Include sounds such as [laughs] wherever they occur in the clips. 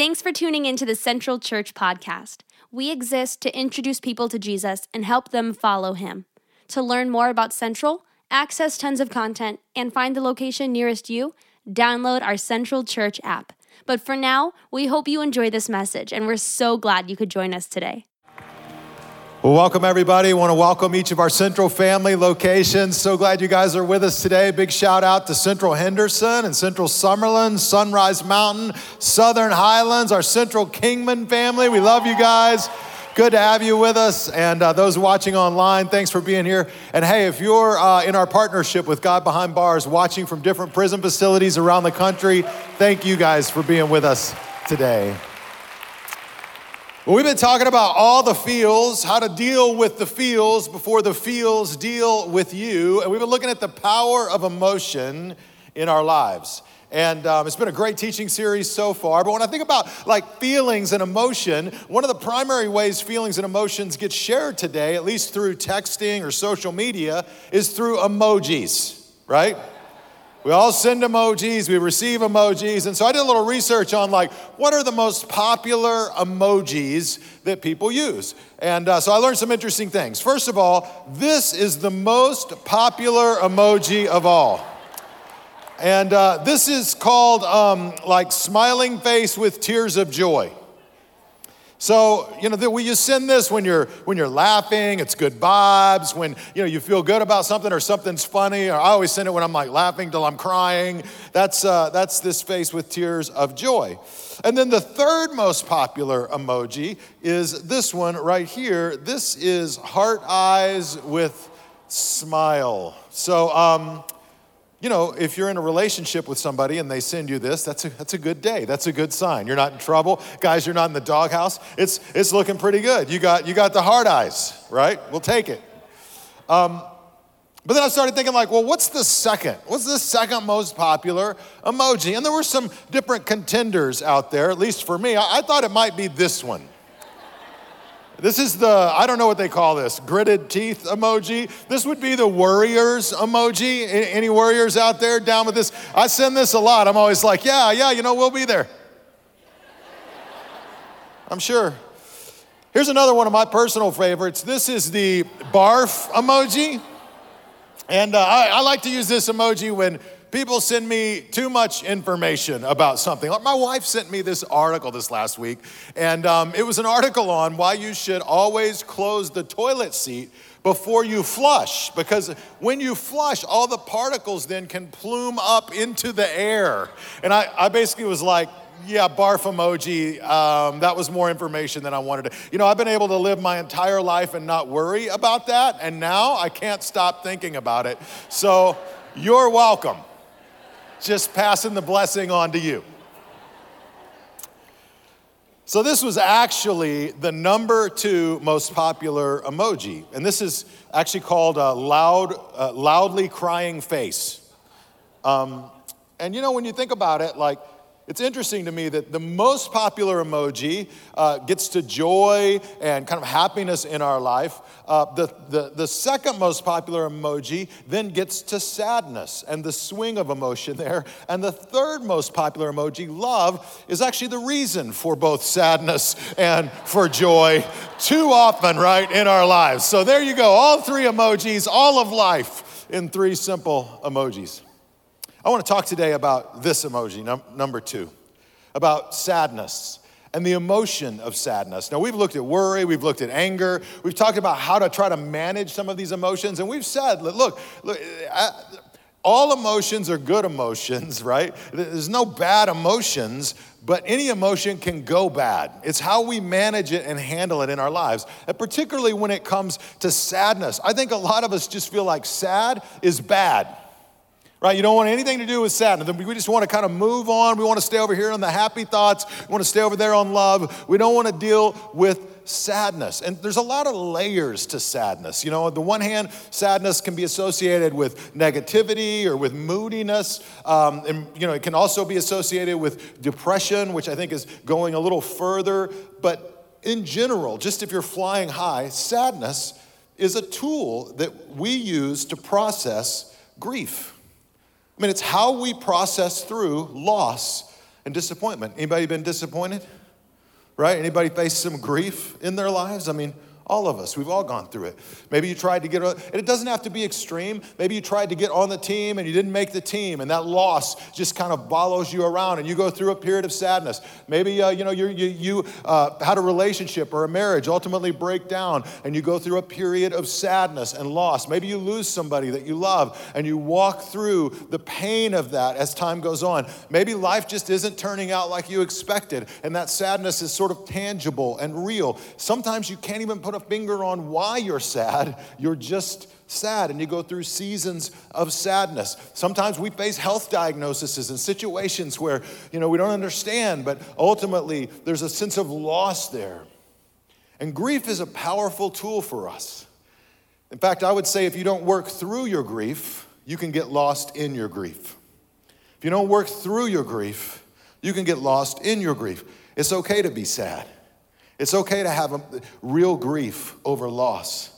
Thanks for tuning into the Central Church podcast. We exist to introduce people to Jesus and help them follow him. To learn more about Central, access tons of content, and find the location nearest you, download our Central Church app. But for now, we hope you enjoy this message, and we're so glad you could join us today. Well, welcome everybody. I want to welcome each of our Central family locations. So glad you guys are with us today. Big shout out to Central Henderson and Central Summerlin, Sunrise Mountain, Southern Highlands, our Central Kingman family. We love you guys. Good to have you with us. And uh, those watching online, thanks for being here. And hey, if you're uh, in our partnership with God Behind Bars, watching from different prison facilities around the country, thank you guys for being with us today. Well, we've been talking about all the feels, how to deal with the feels before the feels deal with you. And we've been looking at the power of emotion in our lives. And um, it's been a great teaching series so far. But when I think about like feelings and emotion, one of the primary ways feelings and emotions get shared today, at least through texting or social media, is through emojis, right? We all send emojis, we receive emojis. And so I did a little research on like what are the most popular emojis that people use. And uh, so I learned some interesting things. First of all, this is the most popular emoji of all. And uh, this is called um, like smiling face with tears of joy. So, you know, we you send this when you're when you're laughing, it's good vibes, when you know you feel good about something or something's funny. Or I always send it when I'm like laughing till I'm crying. That's uh, that's this face with tears of joy. And then the third most popular emoji is this one right here. This is heart eyes with smile. So um, you know, if you're in a relationship with somebody and they send you this, that's a, that's a good day. That's a good sign. You're not in trouble. Guys, you're not in the doghouse. It's, it's looking pretty good. You got, you got the hard eyes, right? We'll take it. Um, but then I started thinking, like, well, what's the second? What's the second most popular emoji? And there were some different contenders out there, at least for me. I, I thought it might be this one. This is the, I don't know what they call this, gritted teeth emoji. This would be the warriors emoji. Any warriors out there down with this? I send this a lot. I'm always like, yeah, yeah, you know, we'll be there. [laughs] I'm sure. Here's another one of my personal favorites. This is the barf emoji. And uh, I, I like to use this emoji when people send me too much information about something. Like my wife sent me this article this last week, and um, it was an article on why you should always close the toilet seat before you flush because when you flush all the particles then can plume up into the air. And i, I basically was like yeah barf emoji um, that was more information than i wanted to. You know i've been able to live my entire life and not worry about that and now i can't stop thinking about it. So you're welcome just passing the blessing on to you. So, this was actually the number two most popular emoji. And this is actually called a loud, uh, loudly crying face. Um, and you know, when you think about it, like, it's interesting to me that the most popular emoji uh, gets to joy and kind of happiness in our life. Uh, the, the, the second most popular emoji then gets to sadness and the swing of emotion there. And the third most popular emoji, love, is actually the reason for both sadness and for joy too often, right, in our lives. So there you go, all three emojis, all of life in three simple emojis. I want to talk today about this emoji, num- number two, about sadness and the emotion of sadness. Now, we've looked at worry, we've looked at anger, we've talked about how to try to manage some of these emotions, and we've said, look, look uh, all emotions are good emotions, [laughs] right? There's no bad emotions, but any emotion can go bad. It's how we manage it and handle it in our lives, and particularly when it comes to sadness. I think a lot of us just feel like sad is bad right? You don't want anything to do with sadness. We just want to kind of move on. We want to stay over here on the happy thoughts. We want to stay over there on love. We don't want to deal with sadness. And there's a lot of layers to sadness. You know, on the one hand, sadness can be associated with negativity or with moodiness. Um, and, you know, it can also be associated with depression, which I think is going a little further. But in general, just if you're flying high, sadness is a tool that we use to process grief. I mean, it's how we process through loss and disappointment. Anybody been disappointed? Right? Anybody faced some grief in their lives? I mean, all of us, we've all gone through it. Maybe you tried to get, and it doesn't have to be extreme. Maybe you tried to get on the team and you didn't make the team, and that loss just kind of follows you around, and you go through a period of sadness. Maybe uh, you know you you uh, had a relationship or a marriage ultimately break down, and you go through a period of sadness and loss. Maybe you lose somebody that you love, and you walk through the pain of that as time goes on. Maybe life just isn't turning out like you expected, and that sadness is sort of tangible and real. Sometimes you can't even put a finger on why you're sad. You're just sad, and you go through seasons of sadness. Sometimes we face health diagnoses and situations where, you know, we don't understand, but ultimately there's a sense of loss there. And grief is a powerful tool for us. In fact, I would say if you don't work through your grief, you can get lost in your grief. If you don't work through your grief, you can get lost in your grief. It's okay to be sad. It's okay to have a real grief over loss.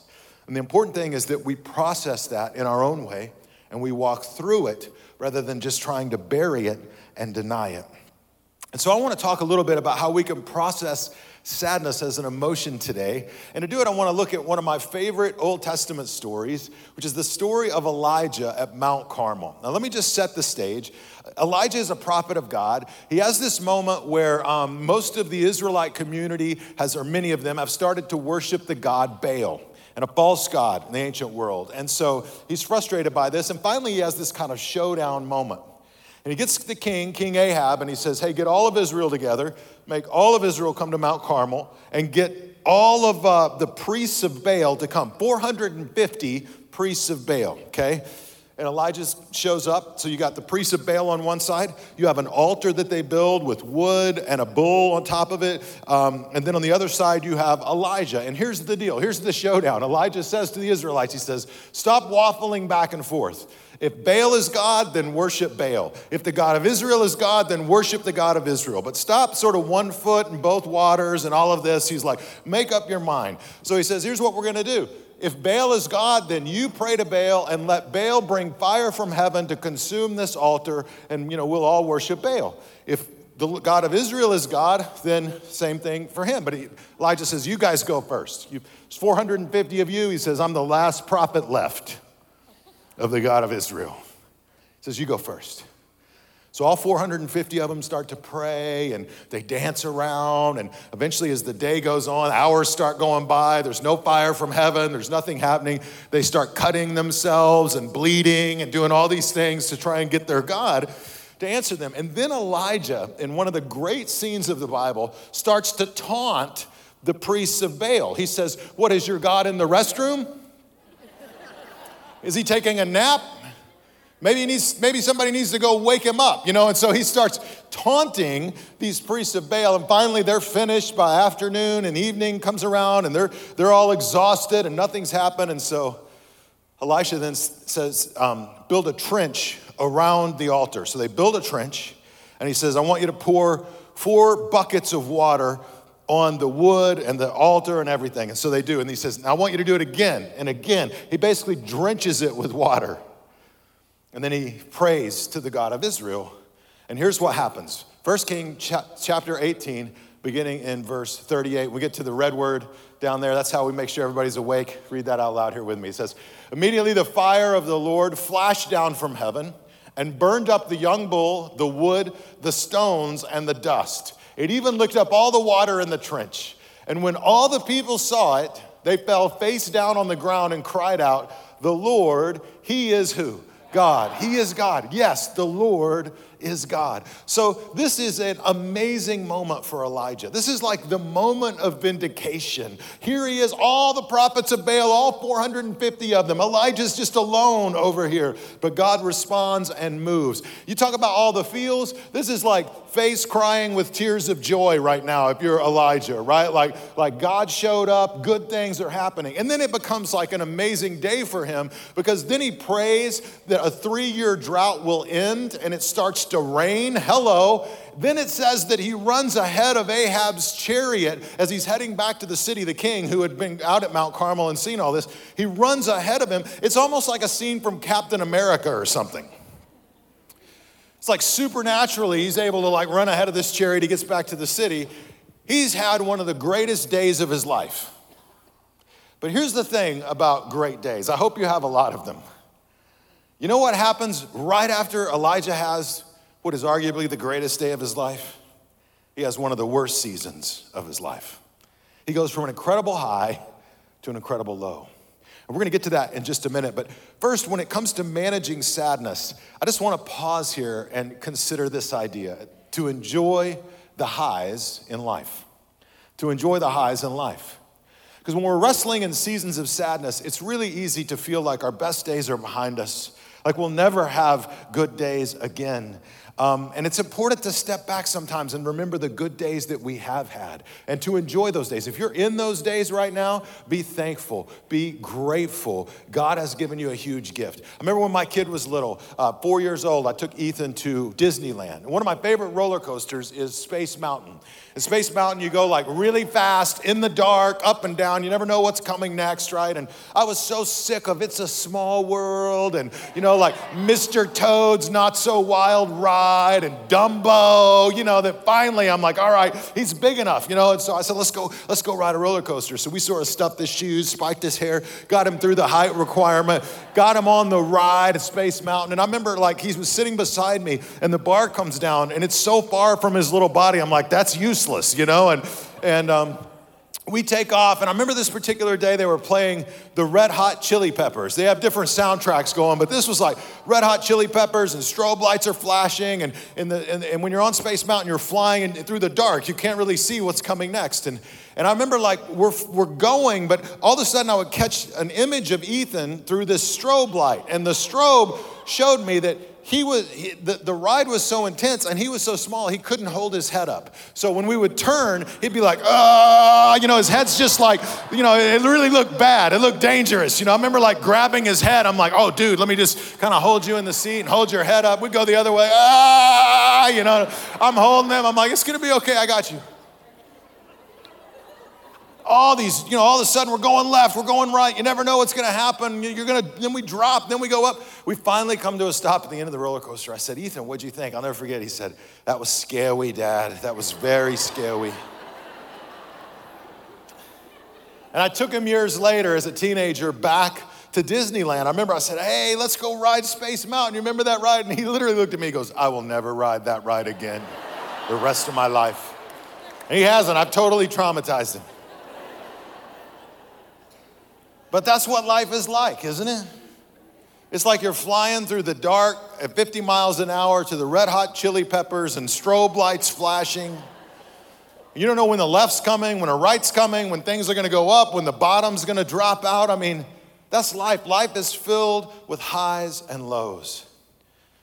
And the important thing is that we process that in our own way and we walk through it rather than just trying to bury it and deny it. And so I want to talk a little bit about how we can process sadness as an emotion today. And to do it, I want to look at one of my favorite Old Testament stories, which is the story of Elijah at Mount Carmel. Now, let me just set the stage. Elijah is a prophet of God. He has this moment where um, most of the Israelite community has, or many of them, have started to worship the god Baal and a false god in the ancient world. And so he's frustrated by this. And finally, he has this kind of showdown moment. And he gets the king, King Ahab, and he says, Hey, get all of Israel together, make all of Israel come to Mount Carmel, and get all of uh, the priests of Baal to come 450 priests of Baal, okay? And Elijah shows up. So you got the priests of Baal on one side. You have an altar that they build with wood and a bull on top of it. Um, and then on the other side, you have Elijah. And here's the deal here's the showdown. Elijah says to the Israelites, He says, Stop waffling back and forth. If Baal is God, then worship Baal. If the God of Israel is God, then worship the God of Israel. But stop sort of one foot in both waters and all of this. He's like, make up your mind. So he says, here's what we're going to do. If Baal is God, then you pray to Baal and let Baal bring fire from heaven to consume this altar, and you know we'll all worship Baal. If the God of Israel is God, then same thing for him. But he, Elijah says, You guys go first. You, there's 450 of you. He says, I'm the last prophet left of the God of Israel. He says, You go first. So all 450 of them start to pray and they dance around. And eventually, as the day goes on, hours start going by. There's no fire from heaven, there's nothing happening. They start cutting themselves and bleeding and doing all these things to try and get their God to answer them. And then Elijah, in one of the great scenes of the Bible, starts to taunt the priests of Baal. He says, What is your God in the restroom? Is he taking a nap? Maybe, he needs, maybe somebody needs to go wake him up, you know? And so he starts taunting these priests of Baal. And finally, they're finished by afternoon, and evening comes around, and they're, they're all exhausted, and nothing's happened. And so Elisha then says, um, Build a trench around the altar. So they build a trench, and he says, I want you to pour four buckets of water on the wood and the altar and everything. And so they do. And he says, I want you to do it again and again. He basically drenches it with water. And then he prays to the God of Israel. And here's what happens 1 King chapter 18, beginning in verse 38. We get to the red word down there. That's how we make sure everybody's awake. Read that out loud here with me. It says, Immediately the fire of the Lord flashed down from heaven and burned up the young bull, the wood, the stones, and the dust. It even licked up all the water in the trench. And when all the people saw it, they fell face down on the ground and cried out, The Lord, He is who? God. He is God. Yes, the Lord is God. So, this is an amazing moment for Elijah. This is like the moment of vindication. Here he is, all the prophets of Baal, all 450 of them. Elijah's just alone over here, but God responds and moves. You talk about all the feels, this is like face crying with tears of joy right now if you're Elijah, right? Like, like God showed up, good things are happening. And then it becomes like an amazing day for him because then he prays that a three year drought will end and it starts to rain. Hello. Then it says that he runs ahead of Ahab's chariot as he's heading back to the city, the king who had been out at Mount Carmel and seen all this. He runs ahead of him. It's almost like a scene from Captain America or something. It's like supernaturally, he's able to like run ahead of this chariot. He gets back to the city. He's had one of the greatest days of his life. But here's the thing about great days I hope you have a lot of them. You know what happens right after Elijah has what is arguably the greatest day of his life? He has one of the worst seasons of his life. He goes from an incredible high to an incredible low. And we're going to get to that in just a minute. But first, when it comes to managing sadness, I just want to pause here and consider this idea to enjoy the highs in life. To enjoy the highs in life. Because when we're wrestling in seasons of sadness, it's really easy to feel like our best days are behind us, like we'll never have good days again. Um, and it's important to step back sometimes and remember the good days that we have had and to enjoy those days. If you're in those days right now, be thankful, be grateful. God has given you a huge gift. I remember when my kid was little, uh, four years old, I took Ethan to Disneyland. One of my favorite roller coasters is Space Mountain. In Space Mountain, you go like really fast in the dark, up and down. You never know what's coming next, right? And I was so sick of It's a Small World and, you know, like Mr. Toad's Not So Wild Ride and Dumbo, you know, that finally I'm like, all right, he's big enough, you know? And so I said, let's go, let's go ride a roller coaster. So we sort of stuffed his shoes, spiked his hair, got him through the height requirement, got him on the ride at Space Mountain. And I remember like he was sitting beside me and the bar comes down and it's so far from his little body. I'm like, that's useless useless, you know? And, and um, we take off, and I remember this particular day they were playing the Red Hot Chili Peppers. They have different soundtracks going, but this was like Red Hot Chili Peppers, and strobe lights are flashing. And, in the, and, and when you're on Space Mountain, you're flying and through the dark. You can't really see what's coming next. And, and I remember like we're, we're going, but all of a sudden I would catch an image of Ethan through this strobe light. And the strobe showed me that he was he, the, the ride was so intense and he was so small he couldn't hold his head up. So when we would turn he'd be like ah you know his head's just like you know it really looked bad. It looked dangerous you know. I remember like grabbing his head. I'm like oh dude let me just kind of hold you in the seat and hold your head up. We'd go the other way ah you know. I'm holding him. I'm like it's gonna be okay. I got you all these, you know, all of a sudden we're going left, we're going right. You never know what's going to happen. You're going to, then we drop, then we go up. We finally come to a stop at the end of the roller coaster. I said, Ethan, what'd you think? I'll never forget. He said, That was scary, Dad. That was very scary. and I took him years later as a teenager back to Disneyland. I remember I said, Hey, let's go ride Space Mountain. You remember that ride? And he literally looked at me and goes, I will never ride that ride again the rest of my life. And he hasn't. I've totally traumatized him. But that's what life is like, isn't it? It's like you're flying through the dark at 50 miles an hour to the red hot chili peppers and strobe lights flashing. You don't know when the left's coming, when the right's coming, when things are gonna go up, when the bottom's gonna drop out. I mean, that's life. Life is filled with highs and lows.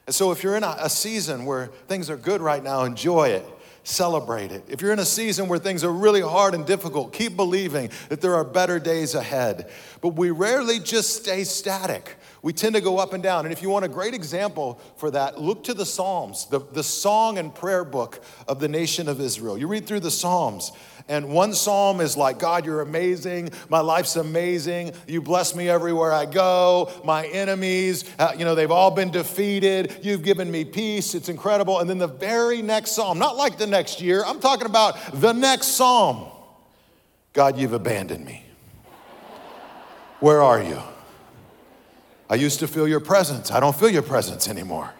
And so if you're in a, a season where things are good right now, enjoy it celebrate it. If you're in a season where things are really hard and difficult, keep believing that there are better days ahead. But we rarely just stay static. We tend to go up and down. And if you want a great example for that, look to the Psalms, the, the song and prayer book of the nation of Israel. You read through the Psalms, and one psalm is like, God, you're amazing. My life's amazing. You bless me everywhere I go. My enemies, uh, you know, they've all been defeated. You've given me peace. It's incredible. And then the very next psalm, not like the next year, I'm talking about the next psalm. God, you've abandoned me. Where are you? I used to feel your presence. I don't feel your presence anymore.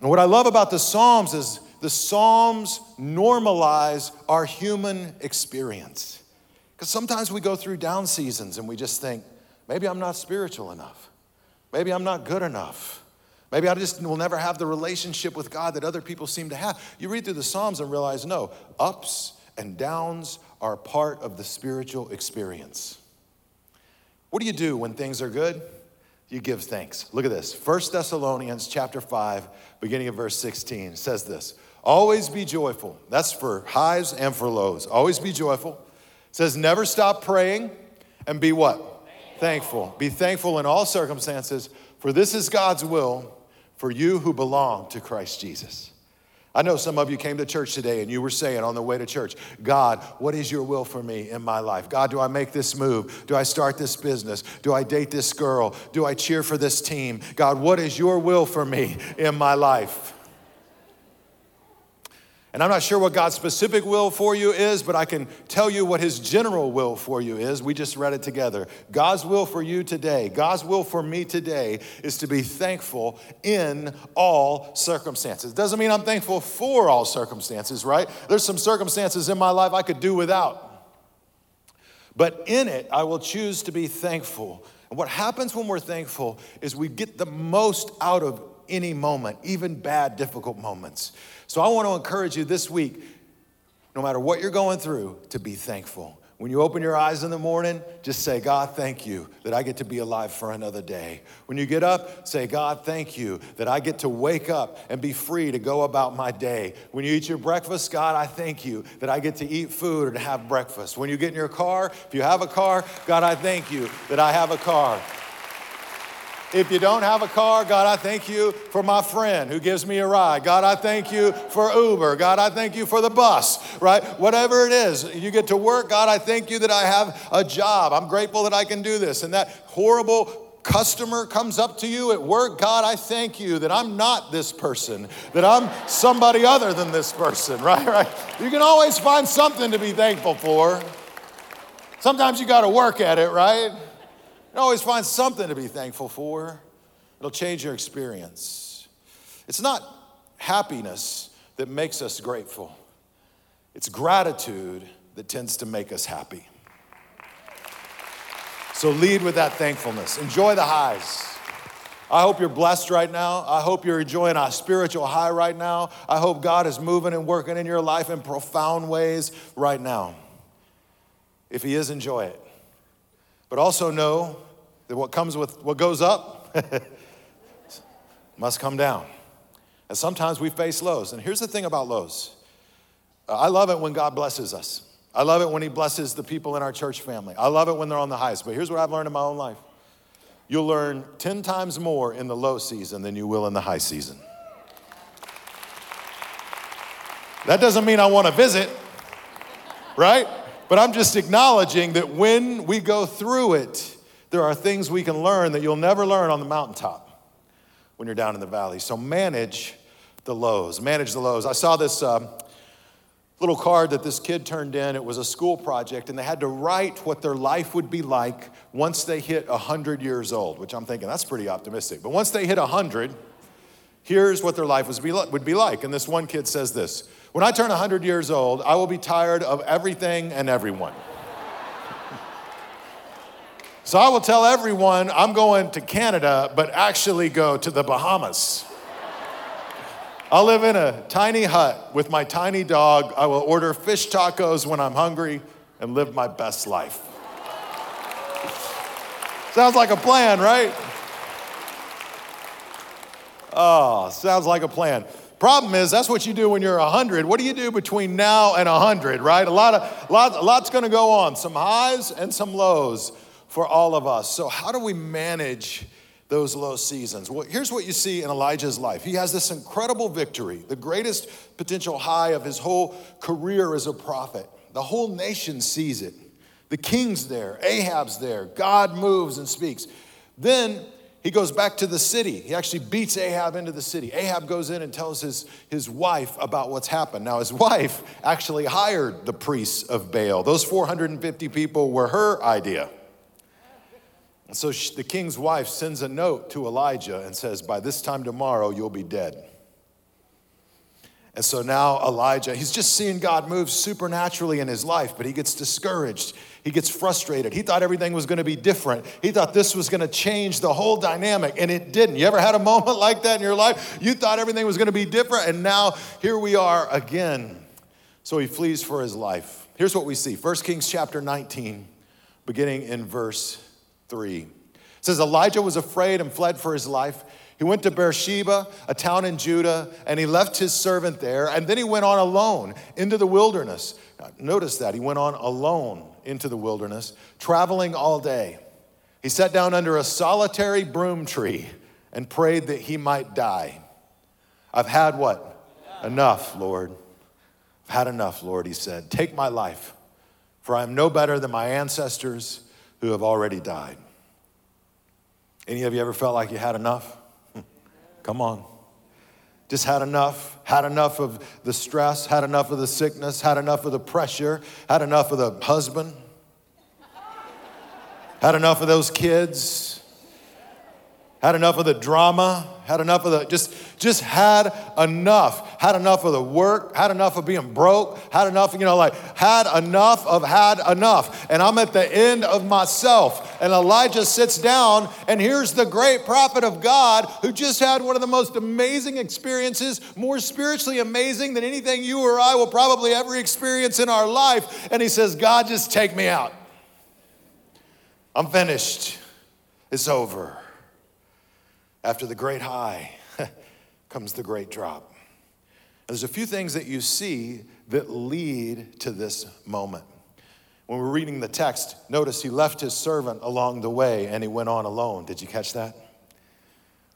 And what I love about the Psalms is the Psalms normalize our human experience. Because sometimes we go through down seasons and we just think, maybe I'm not spiritual enough. Maybe I'm not good enough. Maybe I just will never have the relationship with God that other people seem to have. You read through the Psalms and realize no, ups and downs are part of the spiritual experience. What do you do when things are good? You give thanks. Look at this. 1 Thessalonians chapter 5, beginning of verse 16 says this. Always be joyful. That's for highs and for lows. Always be joyful. It says never stop praying and be what? Thankful. thankful. Be thankful in all circumstances, for this is God's will for you who belong to Christ Jesus. I know some of you came to church today and you were saying on the way to church, God, what is your will for me in my life? God, do I make this move? Do I start this business? Do I date this girl? Do I cheer for this team? God, what is your will for me in my life? And I'm not sure what God's specific will for you is, but I can tell you what His general will for you is. We just read it together. God's will for you today, God's will for me today is to be thankful in all circumstances. Doesn't mean I'm thankful for all circumstances, right? There's some circumstances in my life I could do without. But in it, I will choose to be thankful. And what happens when we're thankful is we get the most out of any moment, even bad, difficult moments. So I want to encourage you this week, no matter what you're going through, to be thankful. When you open your eyes in the morning, just say, God, thank you that I get to be alive for another day. When you get up, say, God, thank you that I get to wake up and be free to go about my day. When you eat your breakfast, God, I thank you that I get to eat food and have breakfast. When you get in your car, if you have a car, God, I thank you that I have a car. If you don't have a car, God, I thank you for my friend who gives me a ride. God, I thank you for Uber. God, I thank you for the bus, right? Whatever it is, you get to work. God, I thank you that I have a job. I'm grateful that I can do this. And that horrible customer comes up to you at work, God, I thank you that I'm not this person, that I'm somebody other than this person, [laughs] right? Right? You can always find something to be thankful for. Sometimes you got to work at it, right? Always find something to be thankful for. It'll change your experience. It's not happiness that makes us grateful, it's gratitude that tends to make us happy. So lead with that thankfulness. Enjoy the highs. I hope you're blessed right now. I hope you're enjoying a spiritual high right now. I hope God is moving and working in your life in profound ways right now. If He is, enjoy it. But also know what comes with what goes up [laughs] must come down. And sometimes we face lows. And here's the thing about lows uh, I love it when God blesses us. I love it when He blesses the people in our church family. I love it when they're on the highs. But here's what I've learned in my own life you'll learn 10 times more in the low season than you will in the high season. That doesn't mean I want to visit, right? But I'm just acknowledging that when we go through it, there are things we can learn that you'll never learn on the mountaintop when you're down in the valley. So manage the lows. Manage the lows. I saw this um, little card that this kid turned in. It was a school project, and they had to write what their life would be like once they hit 100 years old, which I'm thinking that's pretty optimistic. But once they hit 100, here's what their life would be like. And this one kid says this When I turn 100 years old, I will be tired of everything and everyone. So I will tell everyone I'm going to Canada, but actually go to the Bahamas. I'll live in a tiny hut with my tiny dog. I will order fish tacos when I'm hungry and live my best life. Sounds like a plan, right? Oh, sounds like a plan. Problem is, that's what you do when you're 100. What do you do between now and 100, right? A lot of, lot, lot's gonna go on, some highs and some lows for all of us. So, how do we manage those low seasons? Well, here's what you see in Elijah's life. He has this incredible victory, the greatest potential high of his whole career as a prophet. The whole nation sees it. The king's there, Ahab's there, God moves and speaks. Then he goes back to the city. He actually beats Ahab into the city. Ahab goes in and tells his, his wife about what's happened. Now, his [laughs] wife actually hired the priests of Baal. Those 450 people were her idea. And so the king's wife sends a note to Elijah and says, By this time tomorrow, you'll be dead. And so now Elijah, he's just seeing God move supernaturally in his life, but he gets discouraged. He gets frustrated. He thought everything was going to be different. He thought this was going to change the whole dynamic, and it didn't. You ever had a [laughs] moment like that in your life? You thought everything was going to be different, and now here we are again. So he flees for his life. Here's what we see 1 Kings chapter 19, beginning in verse 3. It says Elijah was afraid and fled for his life. He went to Beersheba, a town in Judah, and he left his servant there. And then he went on alone into the wilderness. Notice that he went on alone into the wilderness, traveling all day. He sat down under a solitary broom tree and prayed that he might die. I've had what? enough, Lord. I've had enough, Lord, he said. Take my life, for I am no better than my ancestors who have already died. Any of you ever felt like you had enough? Hmm. Come on. Just had enough, had enough of the stress, had enough of the sickness, had enough of the pressure, had enough of the husband, had enough of those kids, had enough of the drama, had enough of the just just had enough. Had enough of the work had enough of being broke had enough you know like had enough of had enough. And i'm at the end of myself. And elijah sits down and here's the great prophet of god who just had one of the most amazing experiences more spiritually amazing than anything you or i will probably ever experience in our life. And he says god just take me out. I'm finished. It's over after the great high [laughs] comes the great drop. There's a few things that you see that lead to this moment. When we're reading the text, notice he left his servant along the way and he went on alone. Did you catch that?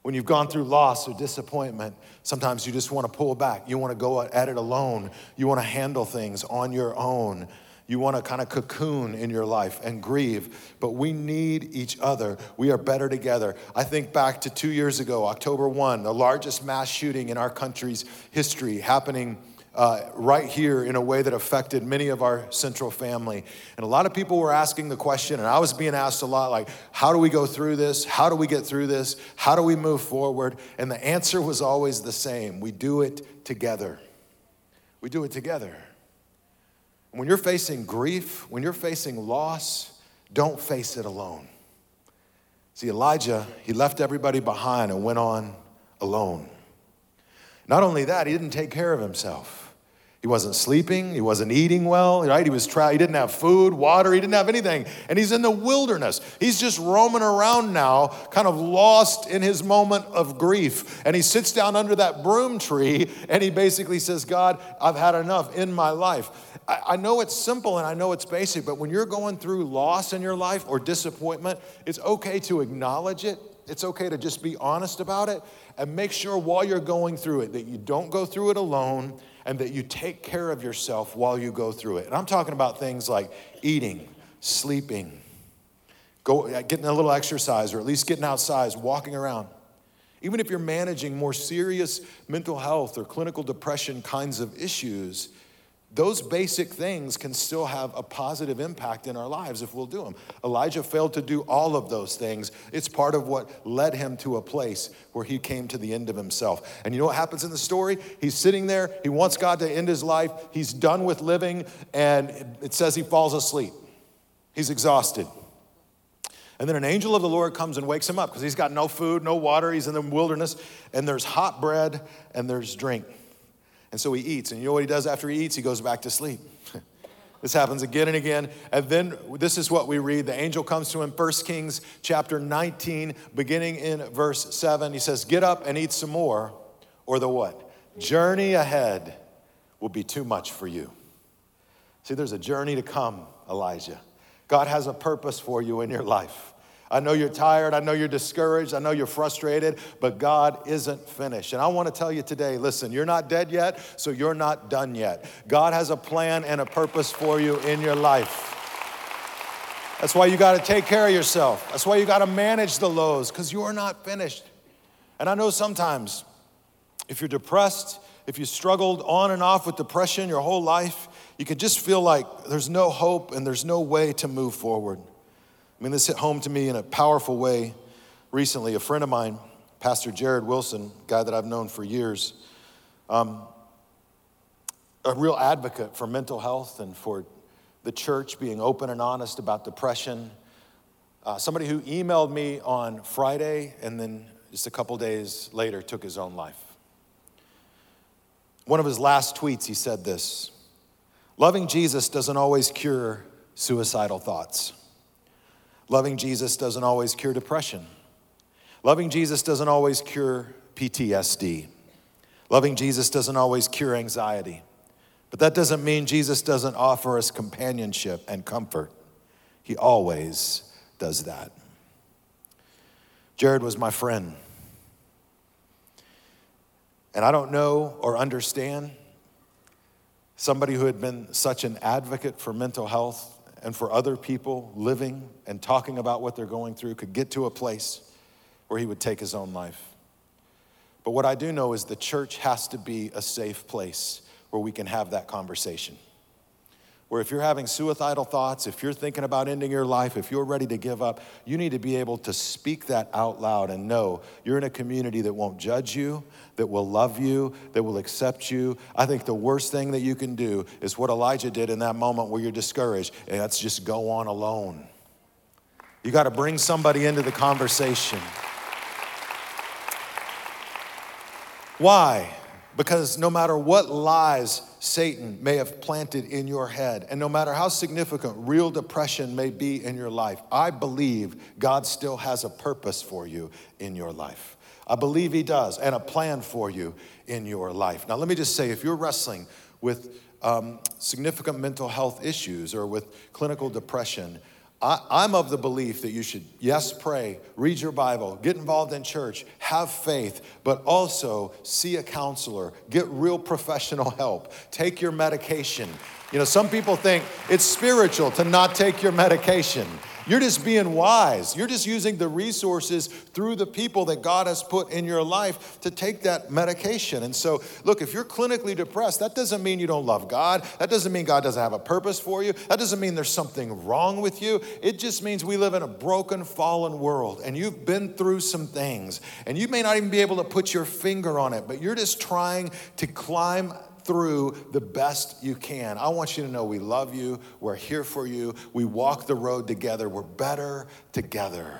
When you've gone through loss or disappointment, sometimes you just want to pull back. You want to go at it alone. You want to handle things on your own. You want to kind of cocoon in your life and grieve, but we need each other. We are better together. I think back to two years ago, October 1, the largest mass shooting in our country's history happening. Uh, right here in a way that affected many of our central family. And a lot of people were asking the question, and I was being asked a lot like, how do we go through this? How do we get through this? How do we move forward? And the answer was always the same we do it together. We do it together. When you're facing grief, when you're facing loss, don't face it alone. See, Elijah, he left everybody behind and went on alone. Not only that, he didn't take care of himself. He wasn't sleeping, he wasn't eating well, right? He was he didn't have food, water, he didn't have anything. And he's in the wilderness. He's just roaming around now, kind of lost in his moment of grief. And he sits down under that broom tree and he basically says, "God, I've had enough in my life." I, I know it's simple and I know it's basic, but when you're going through loss in your life or disappointment, it's okay to acknowledge it. It's okay to just be honest about it and make sure while you're going through it that you don't go through it alone and that you take care of yourself while you go through it. And I'm talking about things like eating, sleeping, go, uh, getting a little exercise, or at least getting outside, walking around. Even if you're managing more serious mental health or clinical depression kinds of issues, those basic things can still have a positive impact in our lives if we'll do them. Elijah failed to do all of those things. It's part of what led him to a place where he came to the end of himself. And you know what happens in the story? He's sitting there, he wants God to end his life, he's done with living, and it says he falls asleep. He's exhausted. And then an angel of the Lord comes and wakes him up because he's got no food, no water, he's in the wilderness, and there's hot bread and there's drink. And so he eats. And you know what he does after he eats? He goes back to sleep. [laughs] this happens again and again. And then this is what we read. The angel comes to him, 1 Kings chapter 19, beginning in verse 7. He says, Get up and eat some more, or the what? Journey ahead will be too much for you. See, there's a journey to come, Elijah. God has a purpose for you in your life. I know you're tired. I know you're discouraged. I know you're frustrated, but God isn't finished. And I want to tell you today listen, you're not dead yet, so you're not done yet. God has a plan and a purpose for you in your life. That's why you got to take care of yourself. That's why you got to manage the lows, because you're not finished. And I know sometimes if you're depressed, if you struggled on and off with depression your whole life, you can just feel like there's no hope and there's no way to move forward. I mean, this hit home to me in a powerful way recently. A friend of mine, Pastor Jarrid Wilson, guy that I've known for years, um, a real advocate for mental health and for the church being open and honest about depression. Uh, somebody who emailed me on Friday and then just a couple days later took his own life. One of his last tweets, he said this Loving Jesus doesn't always cure suicidal thoughts. Loving Jesus doesn't always cure depression. Loving Jesus doesn't always cure PTSD. Loving Jesus doesn't always cure anxiety. But that doesn't mean Jesus doesn't offer us companionship and comfort. He always does that. Jarrid was my friend. And I don't know or understand somebody who had been such an advocate for mental health and for other people living and talking about what they're going through could get to a place where he would take his own life. But what I do know is the church has to be a safe place where we can have that conversation where if you're having suicidal thoughts, if you're thinking about ending your life, if you're ready to give up, you need to be able to speak that out loud and know you're in a community that won't judge you, that will love you, that will accept you. I think the worst thing that you can do is what Elijah did in that moment where you're discouraged, and that's just go on alone. You got to bring somebody into the conversation. Why? Because no matter what lies Satan may have planted in your head, and no matter how significant real depression may be in your life, I believe God still has a purpose for you in your life. I believe He does, and a plan for you in your life. Now, let me just say if you're wrestling with um, significant mental health issues or with clinical depression, I, am of the belief that you should, yes, pray, read your Bible, get involved in church, have faith, but also see a counselor, get real professional help, take your medication. You know, some people think it's spiritual to not take your medication. You're just being wise. You're just using the resources through the people that God has put in your life to take that medication. And so, look, if you're clinically depressed, that doesn't mean you don't love God. That doesn't mean God doesn't have a purpose for you. That doesn't mean there's something wrong with you. It just means we live in a broken, fallen world and you've been through some things. And you may not even be able to put your finger on it, but you're just trying to climb through the best you can. I want you to know we love you, we're here for you, we walk the road together, we're better together.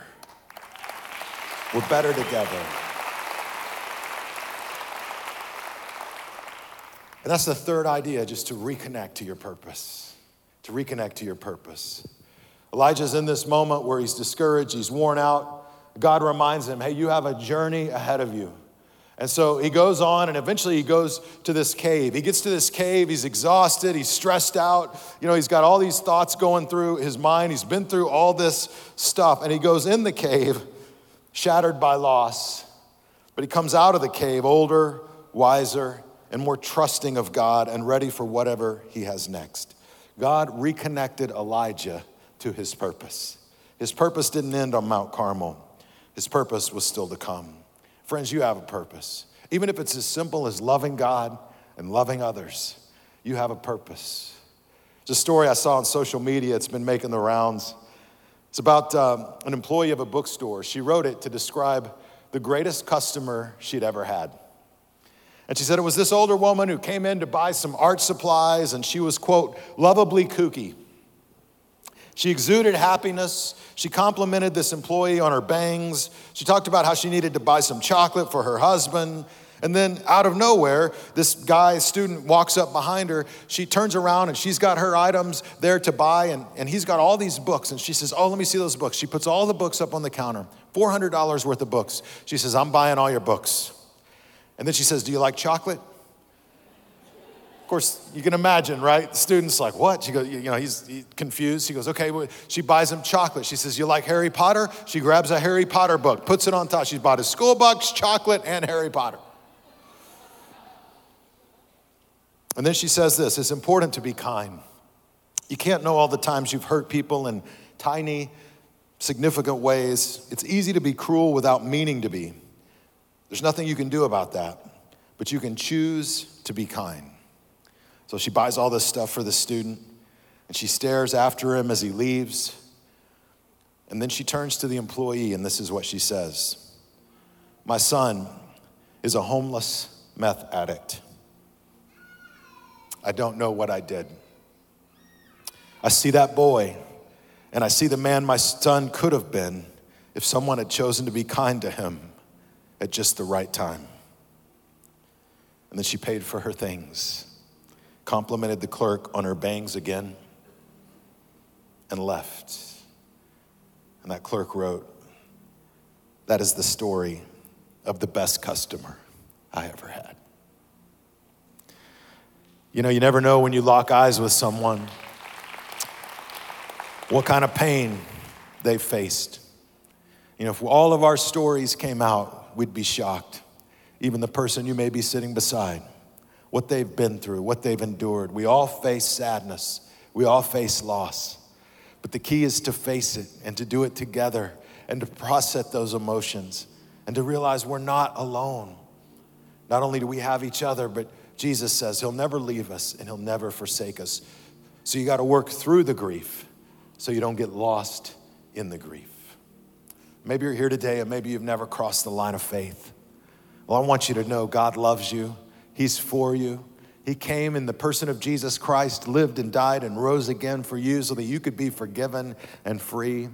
We're better together. And that's the third idea, just to reconnect to your purpose. To reconnect to your purpose. Elijah's in this moment where he's discouraged, he's worn out. God reminds him, hey, you have a journey ahead of you. And so he goes on and eventually he goes to this cave. He gets to this cave, he's exhausted, he's stressed out. You know, he's got all these thoughts going through his mind. He's been through all this stuff and he goes in the cave shattered by loss. But he comes out of the cave older, wiser, and more trusting of God and ready for whatever he has next. God reconnected Elijah to his purpose. His purpose didn't end on Mount Carmel, his purpose was still to come. Friends, you have a purpose. Even if it's as simple as loving God and loving others, you have a purpose. It's a story I saw on social media, it's been making the rounds. It's about um, an employee of a bookstore. She wrote it to describe the greatest customer she'd ever had. And she said it was this older woman who came in to buy some art supplies, and she was, quote, lovably kooky. She exuded happiness. She complimented this employee on her bangs. She talked about how she needed to buy some chocolate for her husband. And then out of nowhere, this guy, student, walks up behind her. She turns around and she's got her items there to buy, and, and he's got all these books. And she says, Oh, let me see those books. She puts all the books up on the counter $400 worth of books. She says, I'm buying all your books. And then she says, Do you like chocolate? Course, you can imagine, right? The student's like, what? She goes, you know, he's, he's confused. He goes, okay. Well, she buys him chocolate. She says, you like Harry Potter? She grabs a Harry Potter book, puts it on top. She's bought his school books, chocolate, and Harry Potter. And then she says this it's important to be kind. You can't know all the times you've hurt people in tiny, significant ways. It's easy to be cruel without meaning to be. There's nothing you can do about that, but you can choose to be kind. So she buys all this stuff for the student, and she stares after him as he leaves. And then she turns to the employee, and this is what she says My son is a homeless meth addict. I don't know what I did. I see that boy, and I see the man my son could have been if someone had chosen to be kind to him at just the right time. And then she paid for her things complimented the clerk on her bangs again, and left. And that clerk wrote, That is the story of the best customer I ever had. You know, you never know when you lock eyes with someone what kind of pain they've faced. You know, if all of our stories came out, we'd be shocked. even the person you may be sitting beside, what they've been through, what they've endured. We all face sadness, we all face loss. But the key is to face it and to do it together and to process those emotions and to realize we're not alone. Not only do we have each other, but Jesus says He'll never leave us and He'll never forsake us. So you got to work through the grief so you don't get lost in the grief. Maybe you're here today and maybe you've never crossed the line of faith. Well, I want you to know God loves you, He's for you. He came in the person of Jesus Christ, lived and died and rose again for you so that you could be forgiven and free.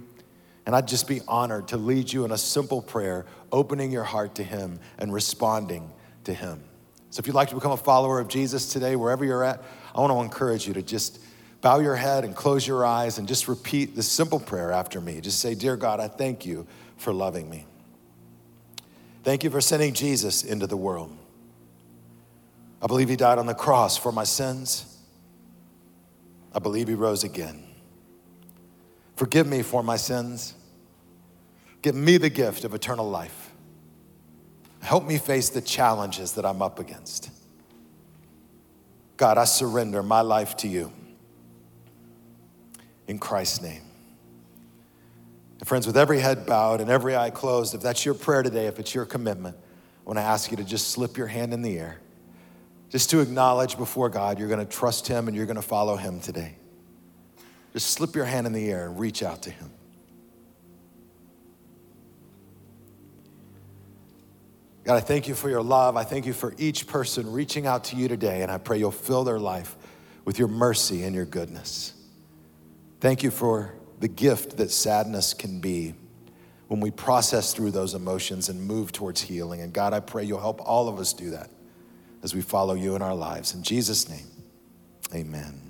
And I'd just be honored to lead you in a simple prayer, opening your heart to Him and responding to Him. So if you'd like to become a follower of Jesus today, wherever you're at, I want to encourage you to just bow your head and close your eyes and just repeat this simple prayer after me. Just say, Dear God, I thank you for loving me. Thank you for sending Jesus into the world. I believe he died on the cross for my sins. I believe he rose again. Forgive me for my sins. Give me the gift of eternal life. Help me face the challenges that I'm up against. God, I surrender my life to you. In Christ's name. And friends, with every head bowed and every eye closed, if that's your prayer today, if it's your commitment, I want to ask you to just slip your hand in the air, just to acknowledge before God you're going to trust Him and you're going to follow Him today. Just slip your hand in the air and reach out to Him. God, I thank you for your love. I thank you for each person reaching out to you today, and I pray you'll fill their life with your mercy and your goodness. Thank you for the gift that sadness can be when we process through those emotions and move towards healing. And God, I pray you'll help all of us do that as we follow you in our lives. In Jesus' name, amen.